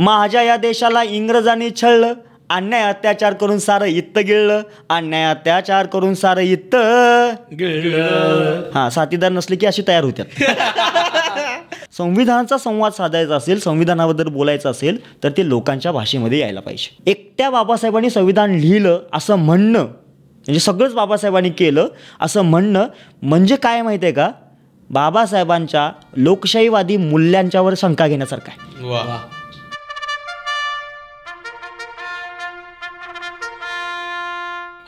माझ्या या देशाला इंग्रजांनी छळलं अन्याय अत्याचार करून सारं इत्त गिळलं अन्याय अत्याचार करून सारं इत्त हा साथीदार नसले की अशी तयार होत्यात. संविधानाचा संवाद साधायचा असेल संविधानाबद्दल बोलायचं असेल तर ते लोकांच्या भाषेमध्ये यायला पाहिजे. एकट्या बाबासाहेबांनी संविधान लिहिलं असं म्हणणं म्हणजे सगळंच बाबासाहेबांनी केलं असं म्हणणं म्हणजे काय माहिती आहे का? बाबासाहेबांच्या लोकशाहीवादी मूल्यांच्यावर शंका घेण्यासारखं आहे.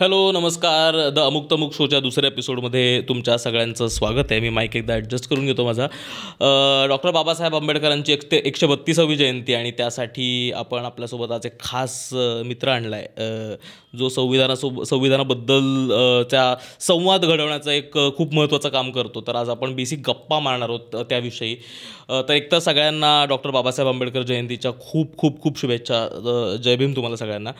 हॅलो नमस्कार. द अमुक तमुक शोच्या दुसऱ्या एपिसोडमध्ये तुमच्या सगळ्यांचं स्वागत आहे. मी माईक एकदा ॲडजस्ट करून घेतो माझा. डॉक्टर बाबासाहेब आंबेडकरांची एक ते एकशे बत्तीसावी जयंती आणि त्यासाठी आपण आपल्यासोबत आज एक खास मित्र आणला आहे जो संविधानासोब संविधानाबद्दल त्या संवाद घडवण्याचं एक खूप महत्त्वाचं काम करतो. तर आज आपण बेसिक गप्पा मारणार आहोत त्याविषयी. तर एक तर सगळ्यांना डॉक्टर बाबासाहेब आंबेडकर जयंतीच्या खूप खूप खूप शुभेच्छा. जय भीम तुम्हाला सगळ्यांना.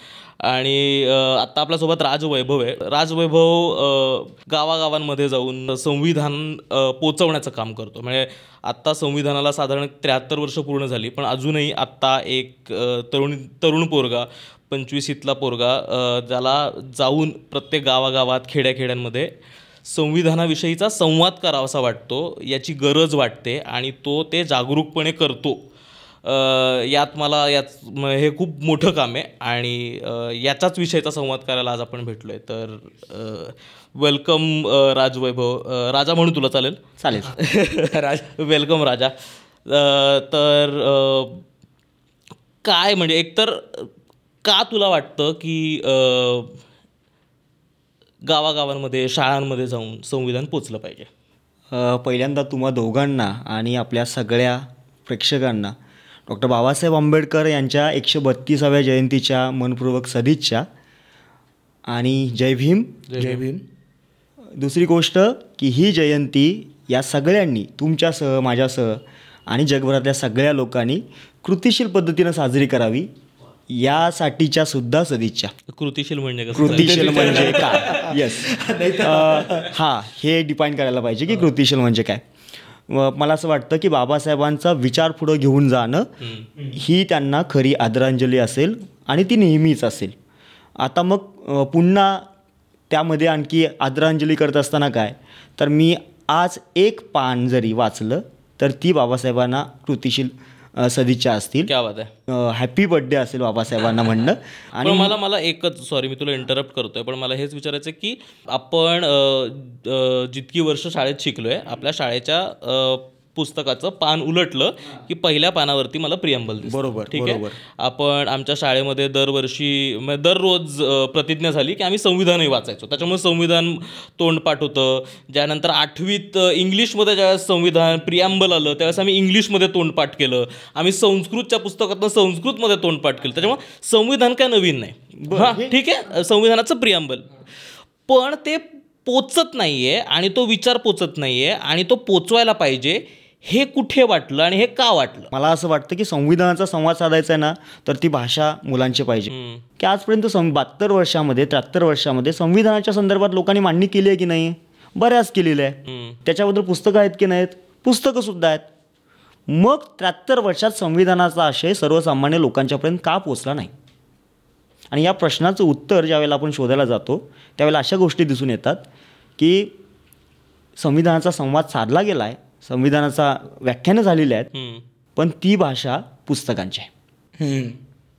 आणि आत्ता आपल्यासोबत राज राजवैभव आहे. राजवैभव गावागावांमध्ये जाऊन संविधान पोचवण्याचं काम करतो. म्हणजे आत्ता संविधानाला साधारण त्र्याहत्तर वर्ष पूर्ण झाली पण अजूनही आत्ता एक तरुण तरुण पोरगा पंचवीसीतला पोरगा ज्याला जाऊन प्रत्येक गावागावात खेड्याखेड्यांमध्ये संविधानाविषयीचा संवाद करावासा वाटतो याची गरज वाटते आणि तो ते जागरूकपणे करतो. यात मला यात हे खूप मोठं काम आहे आणि अ, याच्याच विषयीचा संवाद करायला आज आपण भेटलो आहे तर वेलकम राजवैभव राजा म्हणून तुला चालेल? चालेल. राज वेलकम राजा. तर काय म्हणजे एकतर का तुला वाटतं की गावागावांमध्ये शाळांमध्ये जाऊन संविधान पोचलं पाहिजे? पहिल्यांदा तुम्हा दोघांना आणि आपल्या सगळ्या प्रेक्षकांना डॉक्टर बाबासाहेब आंबेडकर यांच्या एकशे बत्तीसाव्या जयंतीच्या मनपूर्वक सदिच्छा. आणि जय भीम. जय भीम. दुसरी गोष्ट की ही जयंती या सगळ्यांनी तुमच्यासह माझ्यासह आणि जगभरातल्या सगळ्या लोकांनी कृतिशील पद्धतीनं साजरी करावी यासाठीच्या सुद्धा सदिच्छा. कृतिशील म्हणजे कृतिशील म्हणजे काय? येस हां हे डिफाईन करायला पाहिजे की कृतिशील म्हणजे काय? मला असं वाटतं की बाबासाहेबांचा विचार पुढं घेऊन जाणं ही त्यांना खरी आदरांजली असेल आणि ती नेहमीच असेल. आता मग पुन्हा त्यामध्ये आणखी आदरांजली करत असताना काय? तर मी आज एक पान जरी वाचलं तर ती बाबासाहेबांना कृतिशील सदिच्छा असतील. क्या बात आहे. हॅपी बर्थडे असेल बाबासाहेबांना म्हणणं. आणि मला मला एकच सॉरी मी तुला इंटरप्ट करतोय पण मला हेच विचारायचं की आपण जितकी वर्ष शाळेत शिकलोय आपल्या शाळेच्या पुस्तकाचं पान उलटलं की पहिल्या पानावरती मला प्रियंबल बरोबर, ठीक आहे. आपण आमच्या शाळेमध्ये दरवर्षी दररोज प्रतिज्ञा झाली की आम्ही संविधानही वाचायचो. त्याच्यामुळे संविधान तोंडपाठ होतं. ज्यानंतर आठवीत इंग्लिशमध्ये ज्यावेळेस संविधान प्रियांबल आलं त्यावेळेस आम्ही इंग्लिशमध्ये तोंडपाठ केलं. आम्ही संस्कृतच्या पुस्तकातनं संस्कृतमध्ये तोंडपाठ केलं. त्याच्यामुळे संविधान काय नवीन नाही. हां ठीक आहे? संविधानाचं प्रियांबल. पण ते पोचत नाही आहे आणि तो विचार पोचत नाही आहे आणि तो पोचवायला पाहिजे हे कुठे वाटलं आणि हे का वाटलं? मला असं वाटतं की संविधानाचा संवाद साधायचा आहे ना तर ती भाषा मुलांची पाहिजे. की आजपर्यंत सं बहात्तर वर्षामध्ये त्र्याहत्तर वर्षामध्ये संविधानाच्या संदर्भात लोकांनी मांडणी केली आहे की नाही? बऱ्याच केलेल्या आहे. त्याच्याबद्दल पुस्तकं आहेत की नाहीत? पुस्तकंसुद्धा आहेत. मग त्र्याहत्तर वर्षात संविधानाचा आशय सर्वसामान्य लोकांच्यापर्यंत का पोचला नाही? आणि या प्रश्नाचं उत्तर ज्यावेळेला आपण शोधायला जातो त्यावेळेला अशा गोष्टी दिसून येतात की संविधानाचा संवाद साधला गेला आहे संविधानाचा व्याख्यानं झालेली आहेत. पण ती भाषा पुस्तकांची आहे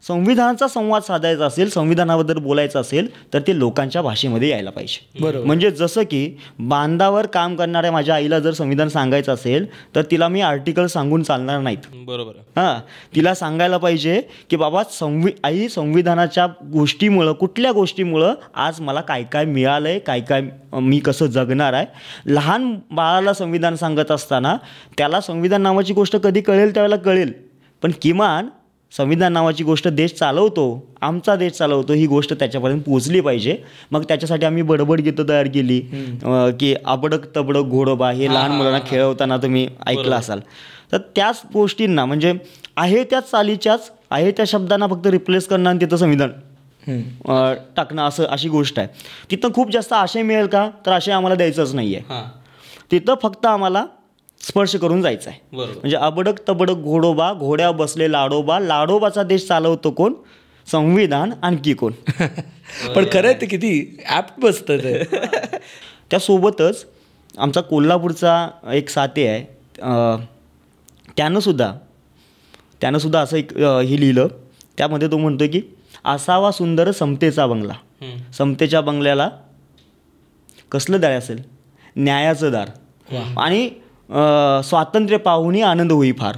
संविधानाचा संवाद साधायचा असेल संविधानाबद्दल बोलायचं असेल तर ते लोकांच्या भाषेमध्ये यायला पाहिजे. बरोबर. म्हणजे जसं की बांधावर काम करणाऱ्या माझ्या आईला जर संविधान सांगायचं असेल तर तिला मी आर्टिकल सांगून चालणार नाहीत. बरोबर. हां तिला सांगायला पाहिजे की बाबा संवि आई संविधानाच्या गोष्टीमुळं कुठल्या गोष्टीमुळं आज मला काय काय मिळालं आहे काय काय मी कसं जगणार आहे? लहान बाळाला संविधान सांगत असताना त्याला संविधान नावाची गोष्ट कधी कळेल? त्यावेळेला कळेल. पण किमान संविधान नावाची गोष्ट देश चालवतो आमचा देश चालवतो ही गोष्ट त्याच्यापर्यंत पोचली पाहिजे. मग त्याच्यासाठी आम्ही बडबड गीतं तयार केली. की अबडक तबडक घोडोबा हे लहान मुलांना खेळवताना तुम्ही ऐकलं असाल. तर त्याच गोष्टींना म्हणजे आहे त्याच चालीच्याच आहे त्या शब्दांना फक्त रिप्लेस करणं आणि तिथं संविधान टाकणं असं अशी गोष्ट आहे. तिथं खूप जास्त आशय मिळेल का? तर आशय आम्हाला द्यायचंच नाही आहे तिथं फक्त आम्हाला स्पर्श करून जायचं आहे म्हणजे अबडक तबडक घोडोबा घोड्या बसले लाडोबा लाडोबाचा देश चालवतो कोण? संविधान आणखी कोण? पण खरं ते किती ॲप्ट बसतं ते. त्यासोबतच आमचा कोल्हापूरचा एक साथे आहे अं, त्यानंसुद्धा त्यानंसुद्धा असं एक हे लिहिलं. त्यामध्ये तो म्हणतो की असावा सुंदर समतेचा बंगला. समतेच्या बंगल्याला कसलं दार असेल? न्यायाचं दार. आणि स्वातंत्र्य पाहूनही आनंद होई फार.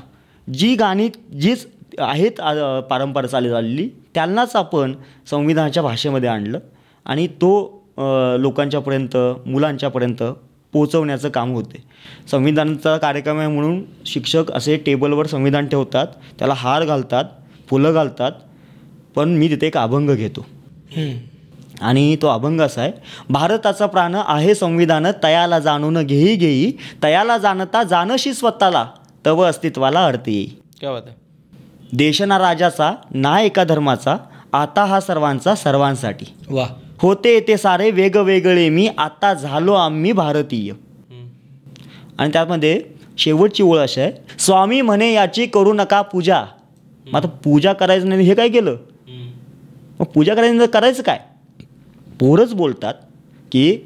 जी गाणी जीच आहेत पारंपरा परंपरा चालत आलेली त्यांनाच आपण संविधानाच्या भाषेमध्ये आणलं आणि तो लोकांच्यापर्यंत मुलांच्यापर्यंत पोचवण्याचं काम होते. संविधानाचा कार्यक्रम आहे म्हणून शिक्षक असे टेबलवर संविधान ठेवतात त्याला हार घालतात फुलं घालतात पण मी तिथे एक अभंग घेतो. आणि तो अभंग असा आहे. भारताचा प्राण आहे संविधान तयाला जाणून घेई घेई तयाला जाणता जाणशी स्वतःला तव अस्तित्वाला अर्थ येई काय बात आहे? देशना राजाचा ना एका धर्माचा आता हा सर्वांचा सर्वांसाठी. वा होते ते सारे वेगवेगळे मी आता झालो आम्ही भारतीय. आणि त्यामध्ये शेवटची ओळ अशी आहे स्वामी म्हणे याची करू नका पूजा. मग आता पूजा करायचं नाही हे काय केलं. मग पूजा करायचं करायचं काय? पोरच बोलतात की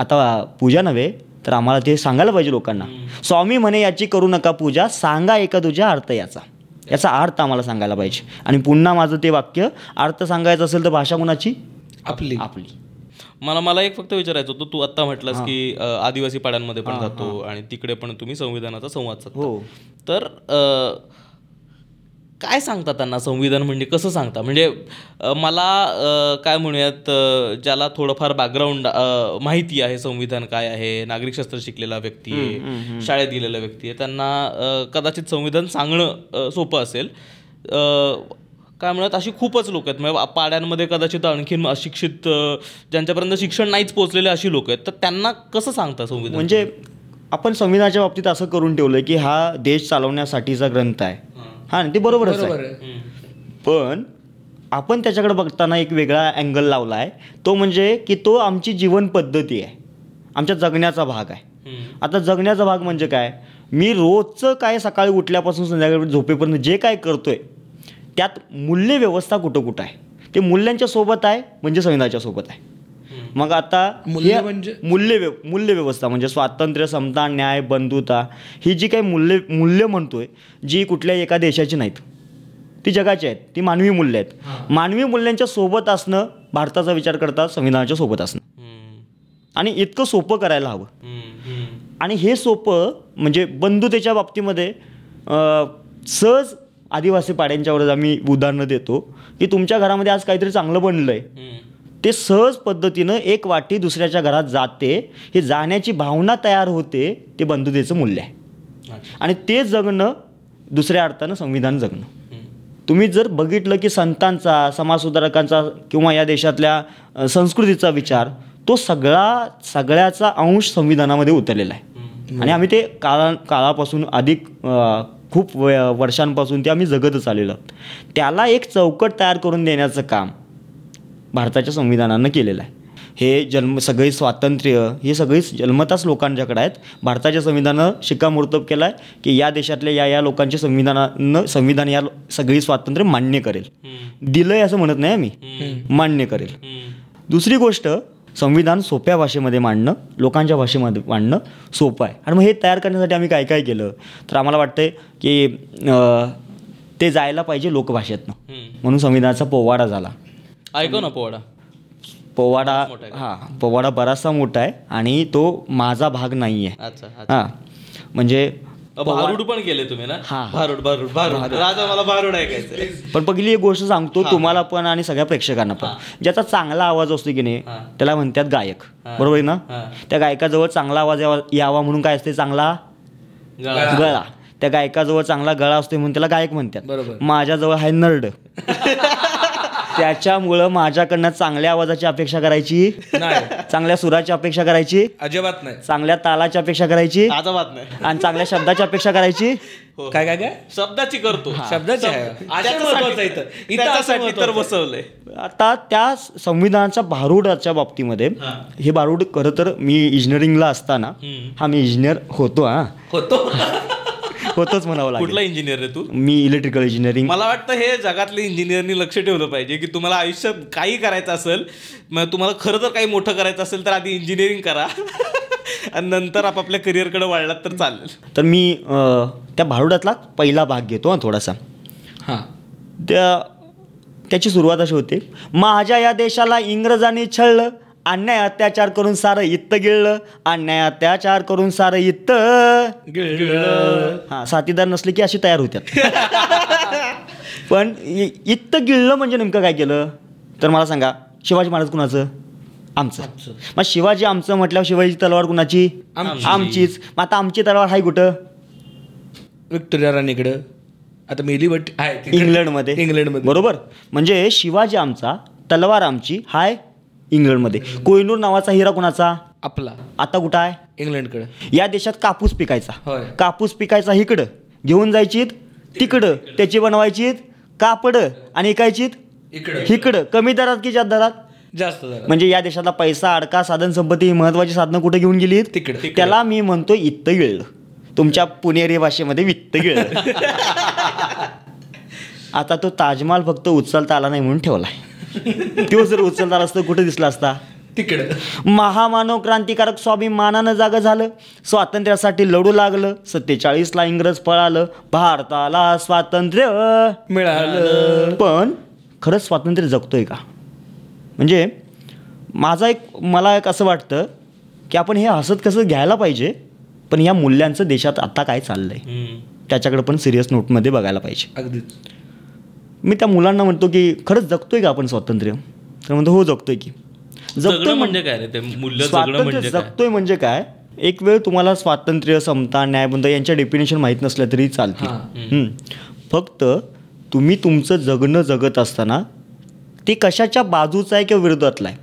आता पूजा नव्हे तर आम्हाला ते सांगायला पाहिजे लोकांना. स्वामी म्हणे याची करू नका पूजा सांगा एका तुझ्या अर्थ याचा. याचा अर्थ आम्हाला सांगायला पाहिजे. आणि पुन्हा माझं ते वाक्य अर्थ सांगायचं असेल तर भाषा कुणाची? आपली. आपली. मला मला एक फक्त विचारायचं होतं तू आत्ता म्हटलंस की आदिवासी पाड्यांमध्ये पण जातो आणि तिकडे पण तुम्ही संविधानाचा संवाद साधता. हो. तर काय सांगता त्यांना संविधान म्हणजे कसं सांगता? म्हणजे मला काय म्हणूयात ज्याला थोडंफार बॅकग्राऊंड माहिती आहे संविधान काय आहे नागरिकशास्त्र शिकलेला व्यक्ती आहे शाळेत गेलेला व्यक्ती आहे त्यांना कदाचित संविधान सांगणं सोपं असेल. काय म्हणत अशी खूपच लोक आहेत. म्हणजे पाड्यांमध्ये कदाचित आणखीन अशिक्षित ज्यांच्यापर्यंत शिक्षण नाहीच पोचलेले अशी लोक आहेत. तर त्यांना कसं सांगता संविधान? म्हणजे आपण संविधानाच्या बाबतीत असं करून ठेवलं की हा देश चालवण्यासाठीचा ग्रंथ आहे. हा ते बरोबरच आहे. बरोबर आहे. पण आपण त्याच्याकडे बघताना एक वेगळा अँगल लावला आहे तो म्हणजे की तो आमची जीवन पद्धती आहे. आमच्या जगण्याचा भाग आहे. हम्म. आता जगण्याचा भाग म्हणजे काय? मी रोजचं काय सकाळी उठल्यापासून संध्याकाळी झोपेपर्यंत जे काय करतोय त्यात मूल्य व्यवस्था कुठं कुठं आहे? ते मूल्यांच्या सोबत आहे म्हणजे संविधानाच्या सोबत आहे. मग आता मूल्य म्हणजे? मूल्य मूल्य व्यवस्था म्हणजे स्वातंत्र्य समता न्याय बंधुता ही जी काही मूल्य मूल्य म्हणतोय जी कुठल्याही एका देशाची नाहीत ती जगाची आहेत ती मानवी मूल्य आहेत मानवी मूल्यांच्या सोबत असणं भारताचा विचार करता संविधानाच्या सोबत असणं. आणि इतकं सोपं करायला हवं. आणि हे सोपं म्हणजे बंधुतेच्या बाबतीमध्ये सहज आदिवासी पाड्यांच्यावरच आम्ही उदाहरणं देतो की तुमच्या घरामध्ये आज काहीतरी चांगलं बनलं आहे. ते सहज पद्धतीनं एक वाटी दुसऱ्याच्या घरात जाते हे जाण्याची भावना तयार होते ते बंधुतेचं मूल्य आहे. आणि ते जगणं दुसऱ्या अर्थानं संविधान जगणं. तुम्ही जर बघितलं की संतांचा समाजसुधारकांचा किंवा या देशातल्या संस्कृतीचा विचार तो सगळा सगळ्याचा अंश संविधानामध्ये उतरलेला आहे. आणि आम्ही ते काळा काळापासून अधिक खूप व वर्षांपासून ते आम्ही जगतच आलेलो त्याला एक चौकट तयार करून देण्याचं काम भारताच्या संविधानानं केलेलं आहे. हे जन्म सगळी स्वातंत्र्य हे सगळीच जन्मताच लोकांच्याकडे आहेत. भारताच्या संविधानं शिक्कामोर्तब केला आहे की या देशातल्या या या लोकांच्या संविधानानं संविधान या सगळी स्वातंत्र्य मान्य करेल. दिलं आहे असं म्हणत नाही आम्ही. मान्य करेल. दुसरी गोष्ट संविधान सोप्या भाषेमध्ये मांडणं लोकांच्या भाषेमध्ये मांडणं सोपं आहे. आणि मग हे तयार करण्यासाठी आम्ही काय काय केलं? तर आम्हाला वाटतंय की ते जायला पाहिजे लोकभाषेतनं. म्हणून संविधानाचा पोवाडा झाला. ऐकव ना पोवाडा पोवाडा मोठा आहे हां पोवाडा बराचसा मोठा आहे आणि तो माझा भाग नाही आहे अच्छा अच्छा. हां म्हणजे भारूड पण केले तुम्ही ना? हा. भारूड भारूड भारूड. राजा मला भारूड ऐकायचं पण पहिली एक गोष्ट सांगतो तुम्हाला पण आणि सगळ्या प्रेक्षकांना पण. ज्याचा चांगला आवाज असतो की नाही. त्याला म्हणतात गायक. बरोबर आहे ना. त्या गायकाजवळ चांगला आवाज यावा यावा म्हणून काय असते? चांगला गळा. गळा. त्या गायकाजवळ चांगला गळा असतो म्हणून त्याला गायक म्हणतात. बरोबर. माझ्याजवळ आहे नर्ड. त्याच्यामुळं माझ्याकडनं चांगल्या आवाजाची अपेक्षा करायची. नाही. चांगल्या सुराची अपेक्षा करायची. अजिबात नाही. चांगल्या तालाची अपेक्षा करायची. अजिबात नाही. आणि चांगल्या शब्दाची अपेक्षा करायची. काय काय काय? शब्दाची करतो. शब्दाची आहे. आशय महत्त्वाचा इथं. इथं आशय त्याच्यासाठी तर. बसवलंय. आता त्या संविधानाच्या भारूडाच्या बाबतीमध्ये हे. भारूड खरं तर मी इंजिनिअरिंगला असताना हा मी इंजिनियर होतो हा. होतो. होतोच म्हणावं लागेल. कुठला इंजिनियर आहे तू? मी इलेक्ट्रिकल इंजिनिअरिंग मला वाटतं हे जगातले इंजिनियरनी लक्ष ठेवलं पाहिजे की तुम्हाला आयुष्यात काही करायचं असेल मग तुम्हाला खरं तर काही मोठं करायचं असेल तर आधी इंजिनिअरिंग करा. आणि नंतर आपापल्या करिअरकडे वळलात तर चालेल. तर मी त्या भारुडातला पहिला भाग घेतो हा थोडासा. हा. त्या त्याची सुरुवात अशी होते. माझ्या या देशाला इंग्रजांनी छळलं अन्याय अत्याचार करून सारं इत्त गिळलं अन्याय अत्याचार करून सारं इत्त हां साथीदार नसले की अशी तयार होत्यात. पण इत्त गिळलं म्हणजे नेमकं काय केलं? तर मला सांगा शिवाजी महाराज कुणाचं? आमचं. मग शिवाजी आमचं म्हटल्यावर शिवाजीची तलवार कुणाची? आमची. आमचीच. मग आता आमची तलवार आहे कुठं? विक्टोरिया राणीकडं आता मेली बट आहे. इंग्लंडमध्ये. इंग्लंडमध्ये. बरोबर. म्हणजे शिवाजी आमचा तलवार आमची हाय इंग्लंडमध्ये. कोहिनूर नावाचा हिरा कुणाचा? आपला. आता कुठं आहे? इंग्लंडकडं. या देशात कापूस पिकायचा. होय. कापूस पिकायचा इकडं. घेऊन जायचीत तिकडं. त्याची बनवायचीत कापड आणि ऐकायचीत इकडं. इकडं कमी दरात की जास्त दरात? जास्त झाला म्हणजे या देशातला पैसा अडका साधन संपत्ती ही महत्वाची साधनं कुठे घेऊन गेलीत? तिकडं. त्याला मी म्हणतो इत्त गिळलं तुमच्या पुणेरी भाषेमध्ये वित्त गिळलं आता तो ताजमहाल फक्त उचलता आला नाही म्हणून ठेवलाय. तो जर उचलता आला असतं कुठे दिसला असता? तिकडं. महामानव क्रांतिकारक स्वाभिमानानं जागं झालं. स्वातंत्र्यासाठी लढू लागलं. सत्तेचाळीसला इंग्रज पळालं. भारताला स्वातंत्र्य मिळालं. पण खरंच स्वातंत्र्य जगतोय का? म्हणजे माझा एक मला एक असं वाटतं की आपण हे हसत कसं घ्यायला पाहिजे पण या मूल्यांचं देशात आता काय चाललंय? त्याच्याकडे पण सिरियस नोटमध्ये बघायला पाहिजे. अगदीच. मी त्या मुलांना म्हणतो की खरंच जगतोय का आपण स्वातंत्र्य? तर म्हणतो हो जगतोय की. जगणं म्हणजे काय ते? स्वातंत्र्य म्हणजे जगतोय म्हणजे काय? एक वेळ तुम्हाला स्वातंत्र्य समता न्यायबंध यांच्या डेफिनेशन माहीत नसल्या तरी चालतील. हम्म. फक्त तुम्ही तुमचं जगणं जगत असताना ते कशाच्या बाजूचं आहे किंवा विरोधातलं आहे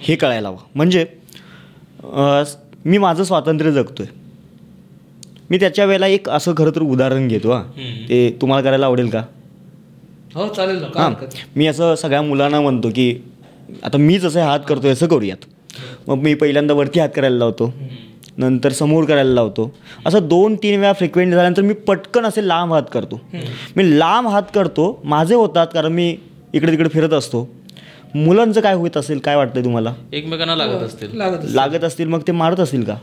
हे कळायला हवं. म्हणजे मी माझं स्वातंत्र्य जगतोय. मी त्याच्या वेळेला एक असं खरं तर उदाहरण घेतो हां. ते तुम्हाला करायला आवडेल का? हो चालेल ना काय हां. हरकत मी असं सगळ्या मुलांना म्हणतो की आता मीच असं हात करतोय असं करूयात. मग मी पहिल्यांदा वरती हात करायला लावतो. नंतर समोर करायला लावतो. असं दोन तीन वेळा फ्रिक्वेंट झाल्यानंतर मी पटकन असे लांब हात करतो. मी लांब हात करतो माझे होतात कारण मी इकडे तिकडे फिरत असतो. मुलांचं काय होत असेल काय वाटतंय तुम्हाला? एकमेकांना लागत असतील. लागत असेल. लागत असतील मग ते मारत असतील का?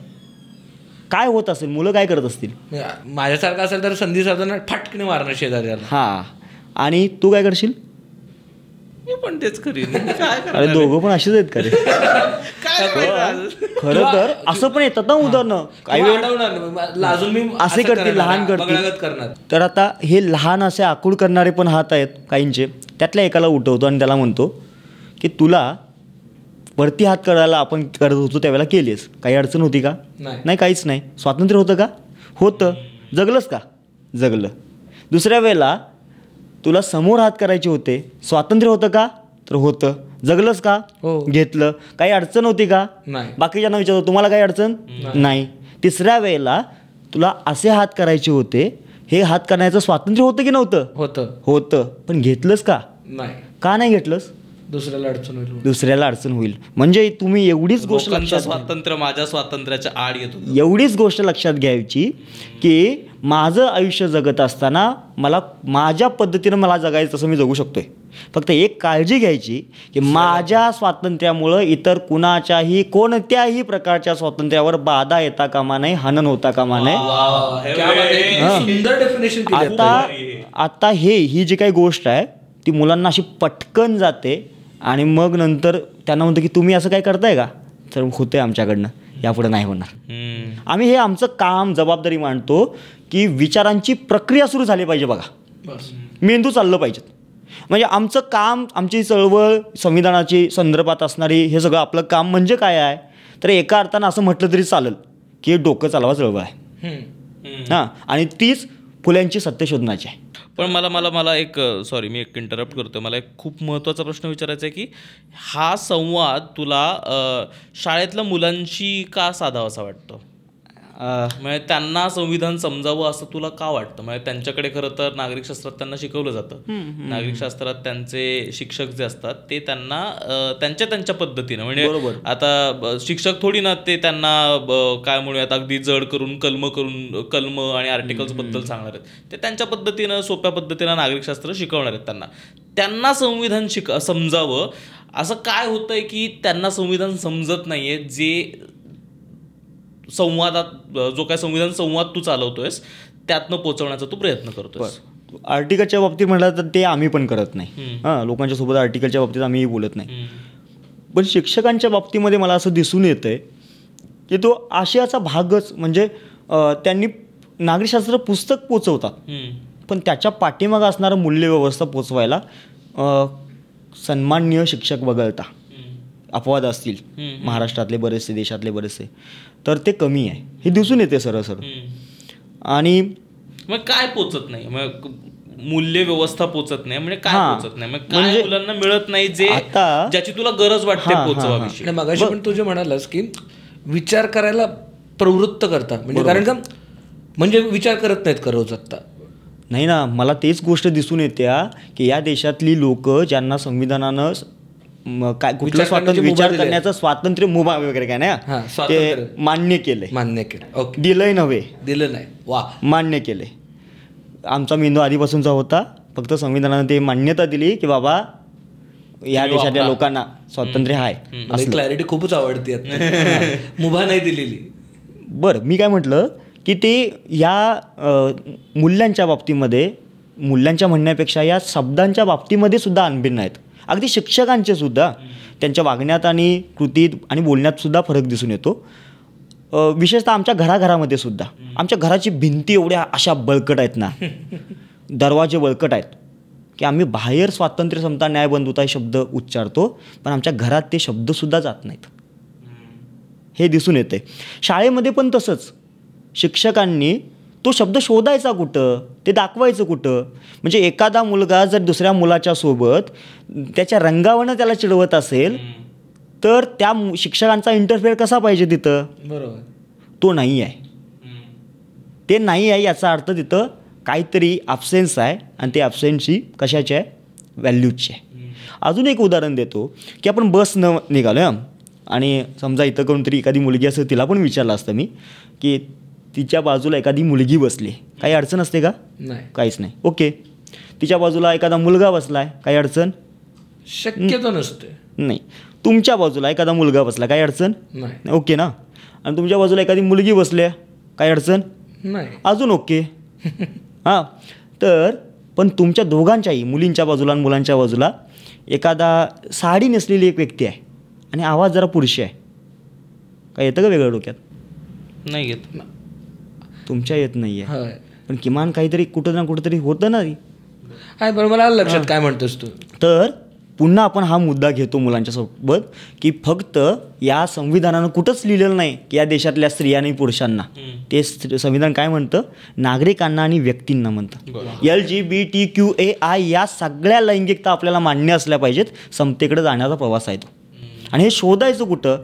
काय होत असेल मुलं काय करत असतील? म्हणजे माझ्यासारखं असेल तर संधी साधताना फटकने मारणं शेजाऱ्याला हां. आणि तू काय करशील? मी पण तेच करीन. काय अरे दोघं पण असेच आहेत का रे? काय करणार? खरं तर असं पण येतात ना उदाहरणं. काही वेळ अडवणार नाही. लाजून मी असे असं करतील करणार, लहान करणार. तर आता हे लहान असे आकूड करणारे पण हात आहेत काहींचे. त्यातल्या एकाला उठवतो आणि त्याला म्हणतो की तुला वरती हात करायला आपण करत होतो त्यावेळेला केलीस. काही अडचण होती का? नाही. नाही काहीच नाही. स्वातंत्र्य होतं का? होतं. जगलंच का? जगलं. दुसऱ्या वेळेला तुला समोर हात करायचे होते. स्वातंत्र्य होतं का? तर होतं. जगलंच का? हो. घेतलं. काही अडचण होती का? नाही. बाकीच्यांना विचारतो तुम्हाला काही अडचण? नाही. तिसऱ्या वेळेला तुला असे हात करायचे होते हे हात करण्याचं स्वातंत्र्य होतं की नव्हतं? होतं. होतं. पण घेतलंस का? नाही. का नाही घेतलंस? दुसऱ्याला अडचण होईल दुसऱ्याला अडचण होईल. म्हणजे तुम्ही एवढीच गोष्ट लोकांचं लक्षात स्वातंत्र्य माझ्या स्वातंत्र्याच्या आड येत एवढीच गोष्ट लक्षात घ्यायची की माझं आयुष्य जगत असताना मला माझ्या पद्धतीनं मला जगायचं तसं मी जगू शकतोय. फक्त एक काळजी घ्यायची की माझ्या स्वातंत्र्यामुळं इतर कुणाच्याही कोणत्याही प्रकारच्या स्वातंत्र्यावर बाधा येता कामा नये हनन होता कामा नये. आता आता. हे ही जी काही गोष्ट आहे ती मुलांना अशी पटकन जाते आणि मग नंतर त्यांना म्हणतो की तुम्ही असं काय करताय का? तर होतंय आमच्याकडनं. यापुढे नाही होणार. आम्ही हे आमचं काम जबाबदारी मांडतो की विचारांची प्रक्रिया सुरू झाली पाहिजे बघा. मेंदू चाललं पाहिजेत म्हणजे आमचं काम आमची चळवळ संविधानाची संदर्भात असणारी हे सगळं आपलं काम म्हणजे काय आहे? तर एका अर्थानं असं म्हटलं तरी चालेल की हे डोकं चालवा चळवळ आहे. हां. आणि तीच फुल्यांची सत्य शोधनाची आहे. पण मला मला मला एक सॉरी मी एक इंटरप्ट करतो मला एक खूप महत्त्वाचा प्रश्न विचारायचा आहे की हा संवाद तुला शाळेतल्या मुलांशी का साधावासा वाटतो? म्हणजे त्यांना संविधान समजावं असं तुला का वाटतं? म्हणजे त्यांच्याकडे खरं तर नागरिकशास्त्रात त्यांना शिकवलं जातं. नागरिकशास्त्रात त्यांचे शिक्षक जे असतात ते त्यांना त्यांच्या त्यांच्या पद्धतीनं म्हणजे बरोबर. आता शिक्षक थोडी ना ते त्यांना काय म्हणूयात अगदी जड करून कलम करून कलम आणि आर्टिकल्सबद्दल सांगणार आहेत. ते त्यांच्या पद्धतीनं सोप्या पद्धतीनं नागरिकशास्त्र शिकवणार आहेत त्यांना. त्यांना संविधान शिक समजावं. असं काय होतंय की त्यांना संविधान समजत नाहीये जे संवादात जो काय संविधान संवाद तू चालवतोयस त्यातनं पोहोचवण्याचा तू प्रयत्न करतोयस आर्टिकलच्या बाबतीत म्हटलं तर ते आम्ही पण करत नाही हां लोकांच्या सोबत आर्टिकलच्या बाबतीत आम्ही बोलत नाही. पण शिक्षकांच्या बाबतीमध्ये मला असं दिसून येतं आहे की तो आशयाचा भागच म्हणजे त्यांनी नागरिकशास्त्र पुस्तक पोचवतात. पण त्याच्या पाठीमागं असणारं मूल्यव्यवस्था पोचवायला सन्माननीय शिक्षक वगळता. अपवाद असतील. महाराष्ट्रातले बरेचसे देशातले बरेचसे. तर ते कमी आहे. हे दिसून येते सरळ सरळ. आणि मग काय पोचत नाही? मग मूल्य व्यवस्था पोचत नाही. म्हणजे काय. पोचत नाही? मग काय म्हणजे मुलांना मिळत नाही जे आता- ज्याची तुला गरज वाटते आणि मगाशी पण तू जे म्हणालास की विचार करायला प्रवृत्त करतात. म्हणजे कारण का? म्हणजे विचार करत नाहीत का रोज आत्ता नाही ना मला तेच गोष्ट दिसून येते हा, की या देशातली लोक ज्यांना संविधानानं काय कुठलं स्वातंत्र्य विचार. करण्याचं स्वातंत्र्य मुभा वगैरे काय नाही. ते मान्य केलंय. मान्य केलं. ओके. दिलंय नव्हे. दिलं नाही. वा. मान्य केले आमचा मेंदू आधीपासूनचा होता. फक्त संविधानानं ते मान्यता दिली की बाबा या देशातल्या. लोकांना स्वातंत्र्य आहे मला क्लॅरिटी खूपच आवडते. मुभा नाही दिलेली. बरं मी काय म्हटलं की ते या मूल्यांच्या बाबतीमध्ये मूल्यांच्या म्हणण्यापेक्षा या शब्दांच्या बाबतीमध्ये सुद्धा अनभिन्न आहेत. अगदी शिक्षकांचे सुद्धा त्यांच्या वागण्यात आणि कृतीत आणि बोलण्यात सुद्धा फरक दिसून येतो. विशेषतः आमच्या घराघरामध्ये सुद्धा. आमच्या घराची भिंती एवढ्या अशा बळकट आहेत ना दरवाजे बळकट आहेत की आम्ही बाहेर स्वातंत्र्य समता न्याय बंधुता हे शब्द उच्चारतो पण आमच्या घरात ते शब्दसुद्धा जात नाहीत. हे दिसून येते. शाळेमध्ये पण तसंच. शिक्षकांनी तो शब्द शोधायचा कुठं? ते दाखवायचं कुठं? म्हणजे एखादा मुलगा जर दुसऱ्या मुलाच्या सोबत त्याच्या रंगावनं त्याला चिडवत असेल तर त्या शिक्षकांचा इंटरफेअर कसा पाहिजे तिथं? बरोबर. तो नाही आहे. ते नाही आहे याचा अर्थ तिथं काहीतरी ॲब्सेन्स आहे आणि ते ॲब्सेन्सची कशाची आहे? व्हॅल्यूजची आहे. अजून एक उदाहरण देतो की आपण बस न निघालो आणि समजा इथं कोणतरी एखादी मुलगी असेल तिला पण विचारलं असतं मी की तिच्या बाजूला एखादी मुलगी बसली. काही अडचण असते का? नाही. काहीच नाही. ओके. तिच्या बाजूला एखादा मुलगा बसला आहे काही अडचण? शक्यतो नसते. नाही. तुमच्या बाजूला एखादा मुलगा बसला. काही अडचण? नाही. ओके ना? आणि तुमच्या बाजूला एखादी मुलगी बसली आहे काही अडचण? नाही. अजून ओके. हां. तर पण तुमच्या दोघांच्याही मुलींच्या बाजूला आणि मुलांच्या बाजूला एखादा साडी नेसलेली एक व्यक्ती आहे. आणि आवाज जरा पुरुषी आहे. काय येतं का वेगळं डोक्यात? नाही घेत तुमच्या येत नाही आहे पण किमान काहीतरी कुठं ना कुठंतरी होतं ना आहे बरं मला लक्षात काय म्हणतोस तू? तर पुन्हा आपण हा मुद्दा घेतो मुलांच्या सोबत की फक्त या संविधानानं कुठंच लिहिलेलं नाही की या देशातल्या स्त्रिया आणि पुरुषांना. ते संविधान काय म्हणतं? नागरिकांना आणि व्यक्तींना म्हणतं. L G B T Q A I या सगळ्या लैंगिकता आपल्याला मान्य असल्या पाहिजेत समतेकडे जाण्याचा प्रवास आहे तो. आणि हे शोधायचं कुठं?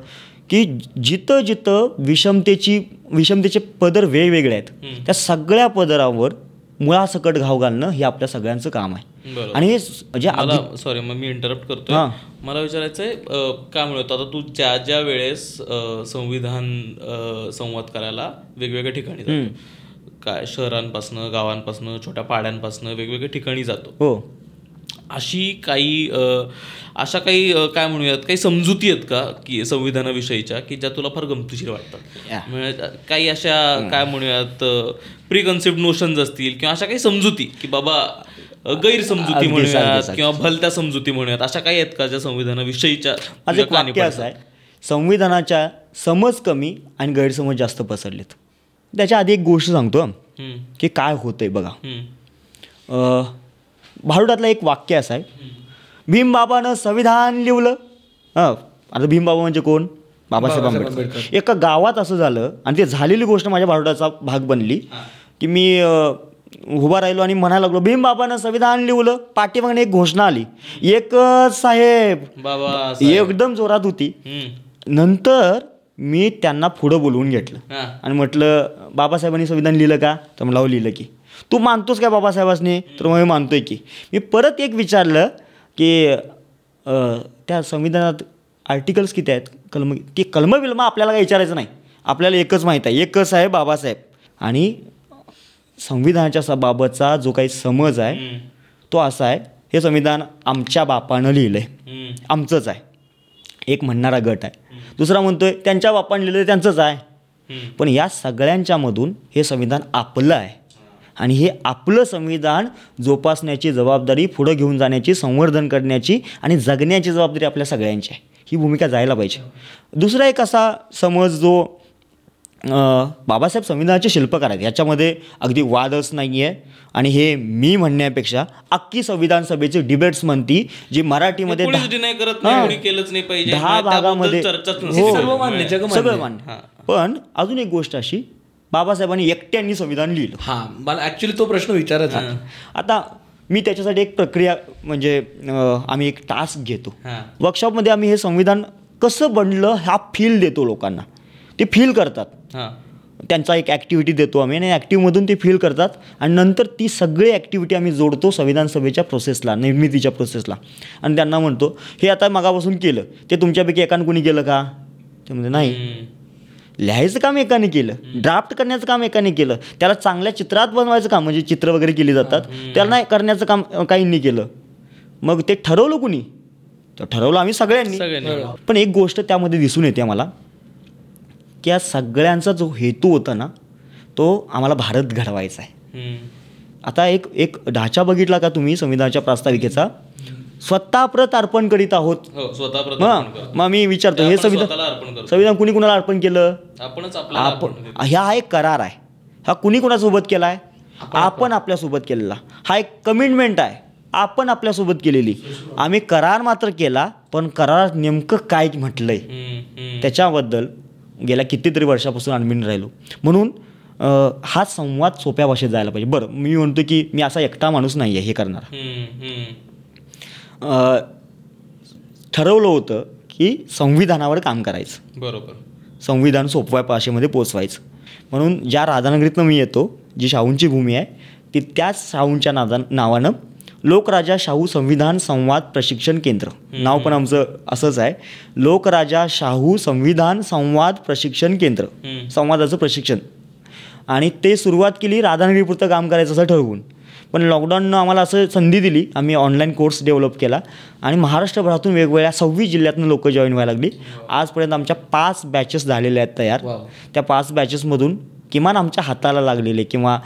की जिथं जिथं विषमतेची विषमतेचे पदर वेगवेगळे आहेत त्या सगळ्या पदरावर मुळासकट घाव घालणं हे आपल्या सगळ्यांचं काम आहे. आणि हे म्हणजे सॉरी मग मी इंटरप्ट करतोय. हां. मला विचारायचं आहे काय म्हणतो आता तू ज्या ज्या वेळेस संविधान संवाद करायला वेगवेगळ्या ठिकाणी जातो. काय शहरांपासनं गावांपासनं छोट्या पाड्यांपासनं वेगवेगळ्या ठिकाणी जातो. हो. अशी काही अशा काही काय म्हणूयात काही समजुती आहेत का की संविधानाविषयीच्या की ज्या तुला फार गमतीशीर वाटतात. म्हणजे काही अशा काय म्हणूयात प्री कन्सेप्ट नोशन्स असतील किंवा अशा काही समजुती की बाबा गैरसमजुती म्हणूयात किंवा भलत्या समजुती म्हणूयात अशा काही आहेत का ज्या संविधानाविषयीच्या असं? आहे संविधानाच्या समज कमी आणि गैरसमज जास्त पसरलेत. त्याच्या आधी एक गोष्ट सांगतो की काय होतंय बघा. भारुडातलं एक वाक्य असं आहे. भीमबाबानं संविधान लिवलं हां आता भीमबाबा म्हणजे कोण? बाबासाहेब आंबेडकर. एका गावात असं झालं आणि ते झालेली गोष्ट माझ्या भारुडाचा भाग बनली की मी उभा राहिलो आणि म्हणायला लागलो भीम बाबानं संविधान लिहिलं. पाठीमागणे एक घोषणा आली. एकच साहेब बाबा एकदम जोरात होती. नंतर मी त्यांना पुढं बोलवून घेतलं. आणि म्हटलं बाबासाहेबांनी संविधान लिहिलं का? तर मला लिहिलं की. तू मानतोस का बाबासाहेबांनी तर मग मी मानतोय की. मी परत एक विचारलं की त्या संविधानात आर्टिकल्स किती आहेत? कलम ते कलम बिलम आपल्याला काही विचारायचं नाही. आपल्याला एकच माहीत आहे. एकच आहे बाबासाहेब. आणि संविधानाच्या स- बाबतचा जो काही समज आहे. तो असा आहे हे संविधान आमच्या बापानं लिहिलं आहे. आमचंच आहे. एक म्हणणारा गट आहे. दुसरा म्हणतोय त्यांच्या बापाने लिहिलं त्यांचंच आहे. पण या सगळ्यांच्यामधून हे संविधान आपलं आहे. आणि हे आपलं संविधान जोपासण्याची जबाबदारी पुढं घेऊन जाण्याची संवर्धन करण्याची आणि जगण्याची जबाबदारी आपल्या सगळ्यांची आहे. ही भूमिका जायला पाहिजे. दुसरा एक असा समज जो बाबासाहेब संविधानाचे शिल्पकार आहेत. याच्यामध्ये अगदी वादच नाही आहे आणि हे मी म्हणण्यापेक्षा अख्खी संविधान सभेची डिबेट्स म्हणती जी मराठीमध्ये दहा- डिनाय करत नाही. एवढी केलंच नाही पाहिजे. दहा त्याबद्दल भागामध्ये हो. मान्य सगळं. पण अजून एक गोष्ट अशी बाबासाहेबांनी एकट्यांनी संविधान लिहिलं. हा मला ऍक्च्युली तो प्रश्न विचारायचा आहे. आता मी त्याच्यासाठी एक प्रक्रिया म्हणजे आम्ही एक टास्क घेतो. वर्कशॉपमध्ये आम्ही हे संविधान कसं बनलं हा फील देतो लोकांना. ते फील करतात. त्यांचा एक ॲक्टिव्हिटी देतो आम्ही आणि ॲक्टिव्हमधून ते फील करतात आणि नंतर ती सगळी ॲक्टिव्हिटी आम्ही जोडतो संविधान सभेच्या प्रोसेसला निर्मितीच्या प्रोसेसला आणि त्यांना म्हणतो हे आता मागापासून केलं. ते तुमच्यापैकी एकानं कुणी केलं का? ते म्हणजे नाही. लिहायचं काम एकाने केलं ड्राफ्ट करण्याचं काम एकाने केलं त्याला चांगल्या चित्रात बनवायचं काम म्हणजे चित्र वगैरे केली जातात त्याला नाही करण्याचं काम काहींनी केलं. मग ते ठरवलं कुणी? तर ठरवलं आम्ही सगळ्यांनी. सगळ्यांनी. पण एक गोष्ट त्यामध्ये दिसून येते मला की या सगळ्यांचा जो हेतू होता ना तो आम्हाला भारत घडवायचा आहे. आता एक एक ढाचा बघितला का तुम्ही संविधानाच्या प्रास्ताविकेचा? स्वतः प्रत अर्पण करीत आहोत हो स्वतः मग करतो. मग मी विचारतो हे आपण संविधान स्वतःला अर्पण करतो संविधान कुणी कुणाला अर्पण केलं आपणच आपल्याला आपण अर्पण करतो. ह्या हा एक करार आहे हा कुणी कुणासोबत केला आहे आपण आपल्यासोबत केलेला हा एक कमिटमेंट आहे आपण आपल्यासोबत केलेली आम्ही करार मात्र केला पण करारात नेमकं काय म्हटलंय हम्म. हम्म. त्याच्याबद्दल गेल्या कितीतरी वर्षापासून अनमिन राहिलो म्हणून अं, हा संवाद सोप्या भाषेत जायला पाहिजे बरं मी म्हणतो की मी असा एकटा माणूस नाही आहे हे करणार हम्म. हम्म. ठरवलं होतं की संविधानावर काम करायचं. बरोबर. संविधान सोपव्या भाषेमध्ये पोचवायचं. म्हणून ज्या राधानगरीतनं मी येतो जी शाहूंची भूमी आहे ती त्याच शाहूंच्या नादा नावानं लोकराजा शाहू संविधान संवाद प्रशिक्षण केंद्र. नाव पण आमचं असंच आहे. लोकराजा शाहू संविधान संवाद प्रशिक्षण केंद्र. संवादाचं प्रशिक्षण. आणि ते सुरुवात केली राधानगरीपुरतं काम करायचं असं ठरवून. पण लॉकडाऊननं आम्हाला असं संधी दिली. आम्ही ऑनलाईन कोर्स डेव्हलप केला. आणि महाराष्ट्रभरातून वेगवेगळ्या सव्वीस जिल्ह्यातून लोक जॉईन व्हायला लागली. आजपर्यंत आमच्या पाच बॅचेस झालेल्या आहेत तयार. त्या पाच बॅचेसमधून किमान आमच्या हाताला लागलेले किंवा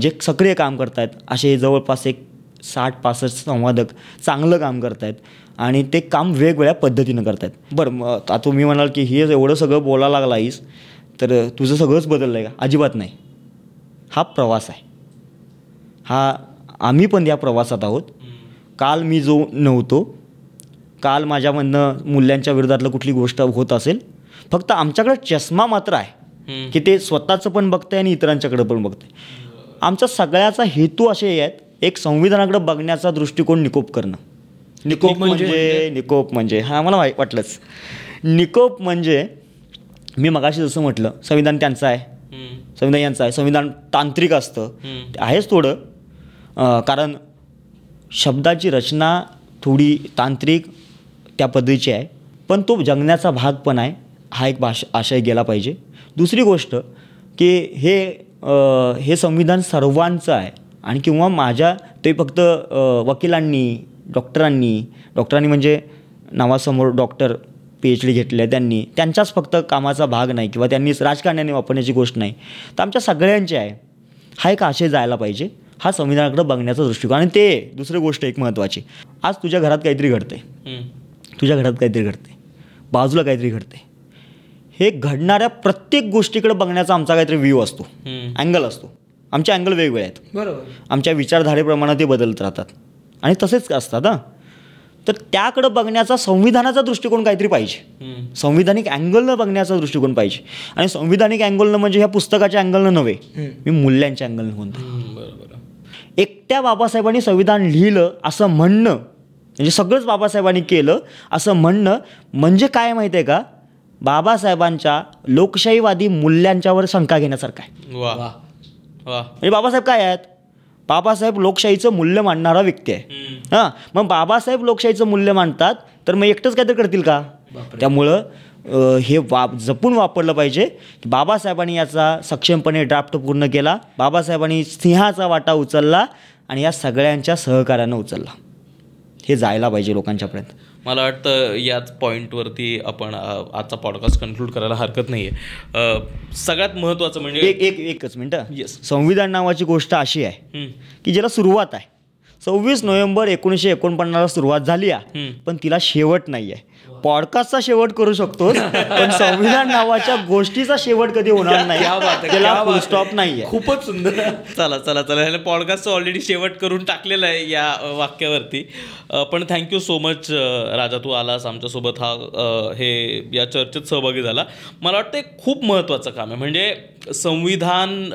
जे सक्रिय काम करत आहेत असे जवळपास एक साठ पासष्ट संवादक चांगलं काम करत आहेत आणि ते काम वेगवेगळ्या पद्धतीनं करत आहेत बरं मग आता तुम्ही म्हणाल की हे एवढं सगळं बोलायला लागला आहेस तर तुझं सगळंच बदललं आहे का? अजिबात नाही. हा प्रवास आहे. हा आम्ही पण या प्रवासात आहोत. काल मी जो नव्हतो काल माझ्यामधनं मूल्यांच्या विरोधातलं कुठली गोष्ट होत असेल फक्त आमच्याकडे चष्मा मात्र आहे. की ते स्वतःचं पण बघतंय आणि इतरांच्याकडे पण बघतंय. आमचा सगळ्याचा हेतू असे आहेत एक संविधानाकडे बघण्याचा दृष्टिकोन निकोप करणं. निकोप म्हणजे? निकोप म्हणजे हा मला वाटलंच. निकोप म्हणजे मी मगाशी जसं म्हटलं संविधान त्यांचं आहे. संविधान यांचं आहे. संविधान तांत्रिक असतं. आहेच थोडं. कारण शब्दाची रचना थोडी तांत्रिक त्या पद्धतीची आहे. पण तो जगण्याचा भाग पण आहे. हा एक भाष आशय गेला पाहिजे. दुसरी गोष्ट की हे हे संविधान सर्वांचं आहे. आणि किंवा माझ्या ते फक्त वकिलांनी डॉक्टरांनी डॉक्टरांनी म्हणजे नावासमोर डॉक्टर पी एच डी घेतले आहे त्यांनी. त्यांच्याच फक्त कामाचा भाग नाही किंवा त्यांनी राजकारण्याने वापरण्याची गोष्ट नाही. तर आमच्या सगळ्यांची आहे. हा एक आशय जायला पाहिजे. हा संविधानाकडे बघण्याचा दृष्टिकोन. आणि ते दुसरी गोष्ट एक महत्त्वाची. आज तुझ्या घरात काहीतरी हम्म. तुझ्या घरात काहीतरी घडते बाजूला काहीतरी घडते हे घडणाऱ्या प्रत्येक गोष्टीकडे बघण्याचा आमचा काहीतरी व्ह्यू असतो. अँगल असतो. आमचे अँगल वेगवेगळे आहेत. बरोबर. आमच्या विचारधारेप्रमाणे ते बदलत राहतात. आणि तसेच असतात हां. तर त्याकडं बघण्याचा संविधानाचा दृष्टिकोन काहीतरी पाहिजे. संविधानिक अँगलनं बघण्याचा दृष्टिकोन पाहिजे. आणि संविधानिक अँगलनं म्हणजे ह्या पुस्तकाच्या अँगलनं नव्हे. मी मूल्यांच्या अँगलनं म्हणतो. हम्म. एकट्या बाबासाहेबांनी संविधान लिहिलं असं म्हणणं म्हणजे सगळंच बाबासाहेबांनी केलं असं म्हणणं म्हणजे काय माहिती आहे का? बाबासाहेबांच्या लोकशाहीवादी मूल्यांच्यावर शंका घेण्यासारखं आहे. वा. वा. वा. म्हणजे बाबासाहेब काय आहेत? बाबासाहेब लोकशाहीचं मूल्य मांडणारा व्यक्ती आहे. हां मग बाबासाहेब लोकशाहीचं मूल्य मांडतात तर मग एकटंच काहीतरी करतील का? त्यामुळं हे वा जपून वापरलं पाहिजे की बाबासाहेबांनी याचा सक्षमपणे ड्राफ्ट पूर्ण केला. बाबासाहेबांनी सिंहाचा वाटा उचलला आणि या सगळ्यांच्या सहकार्यानं उचलला. हे जायला पाहिजे लोकांच्यापर्यंत. मला वाटतं याच पॉईंटवरती आपण आजचा पॉडकास्ट कन्क्लूड करायला हरकत नाही आहे सगळ्यात महत्त्वाचं म्हणजे एक एक एकच मिनटं. Yes. संविधान नावाची गोष्ट अशी आहे की ज्याला सुरुवात आहे. सव्वीस नोव्हेंबर एकोणीसशे एकोणपन्नासला सुरुवात झाली आहे. पण तिला शेवट नाही आहे पॉडकास्टचा शेवट करू शकतो पण संविधान नावाच्या गोष्टीचा शेवट कधी होणार नाही. त्याला. स्टॉप नाही खूपच सुंदर. चला चला चला. पॉडकास्ट ऑलरेडी शेवट करून टाकलेला आहे या वाक्यावरती. पण thank you so much Raja तू आलास आमच्यासोबत हा हे या चर्चेत सहभागी झाला. मला वाटतं एक खूप महत्त्वाचं काम आहे. म्हणजे संविधान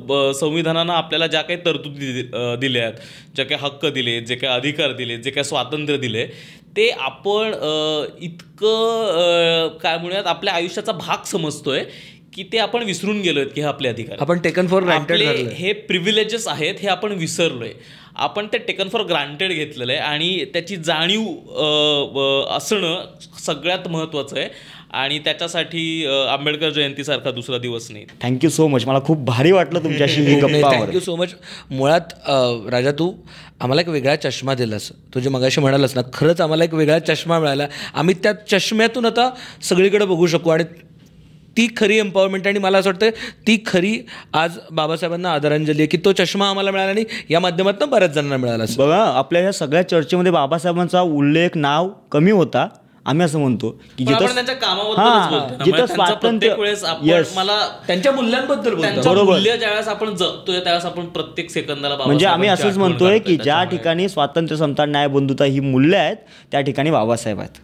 ब- संविधानानं आपल्याला ज्या काही तरतुदी दि- दिल्या आहेत ज्या काही हक्क दिले जे काही अधिकार दिले जे काही स्वातंत्र्य दिले ते आपण इतकं काय म्हणूयात आपल्या आयुष्याचा भाग समजतोय की ते आपण विसरून गेलोय की हे आपले अधिकार. आपण टेकन फॉर ग्रांटेड आपले हे प्रिव्हिलेजेस आहेत हे आपण विसरलोय. आपण ते टेकन फॉर ग्रांटेड घेतलेलं आहे आणि त्याची जाणीव असणं सगळ्यात महत्त्वाचं आहे. आणि त्याच्यासाठी आंबेडकर जयंतीसारखा दुसरा दिवस नाही. थँक्यू सो मच मला खूप भारी वाटलं तुमच्याशी थँक्यू सो मच मुळात राजा तू आम्हाला एक वेगळा चष्मा दिलास. तू जे मगाशी म्हणालास ना खरंच आम्हाला एक वेगळा चष्मा मिळाला. आम्ही त्या चष्म्यातून आता सगळीकडे बघू शकू आणि ती खरी एम्पॉवरमेंट आणि मला असं वाटतं ती खरी आज बाबासाहेबांना आदरांजली आहे की तो चष्मा आम्हाला मिळाला आणि या माध्यमातून बऱ्याच जणांना मिळाला. बघा आपल्या या सगळ्या चर्चेमध्ये बाबासाहेबांचा उल्लेख नाव कमी होता. आम्ही असं म्हणतो की जिथं त्यांच्या हां. जिथं स्वातंत्र्य-. मला त्यांच्या मूल्यांबद्दल बरोबर. मूल्य ज्यावेळेस आपण जगतोय त्यावेळेस आपण प्रत्येक सेकंदाला म्हणजे आम्ही असंच म्हणतोय की ज्या. ठिकाणी स्वातंत्र्य समता न्याय बंधुता ही मूल्य आहेत त्या ठिकाणी बाबासाहेब आहेत